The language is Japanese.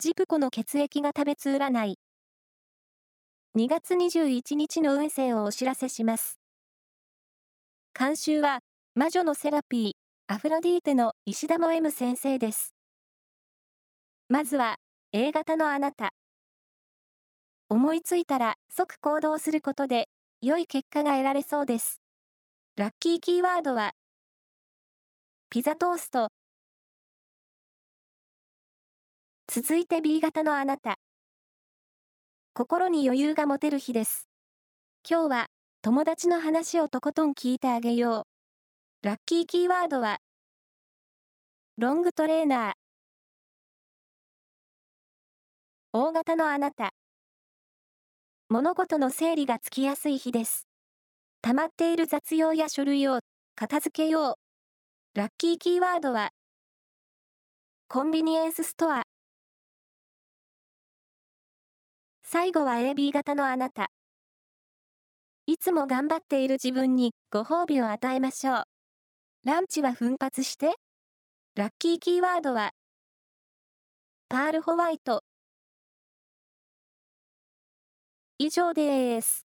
ジプコの血液が食べつ占い。2月21日の運勢をお知らせします。監修は、魔女のセラピー、アフロディーテの石田も M 先生です。まずは、A 型のあなた。思いついたら即行動することで、良い結果が得られそうです。ラッキーキーワードは、ピザトースト、続いて B 型のあなた。心に余裕が持てる日です。今日は友達の話をとことん聞いてあげよう。ラッキーキーワードは、ロングトレーナー。大型のあなた。物事の整理がつきやすい日です。溜まっている雑用や書類を片付けよう。ラッキーキーワードは、コンビニエンスストア。最後は AB 型のあなた。いつも頑張っている自分にご褒美を与えましょう。ランチは奮発して。ラッキーキーワードは、パールホワイト。以上です。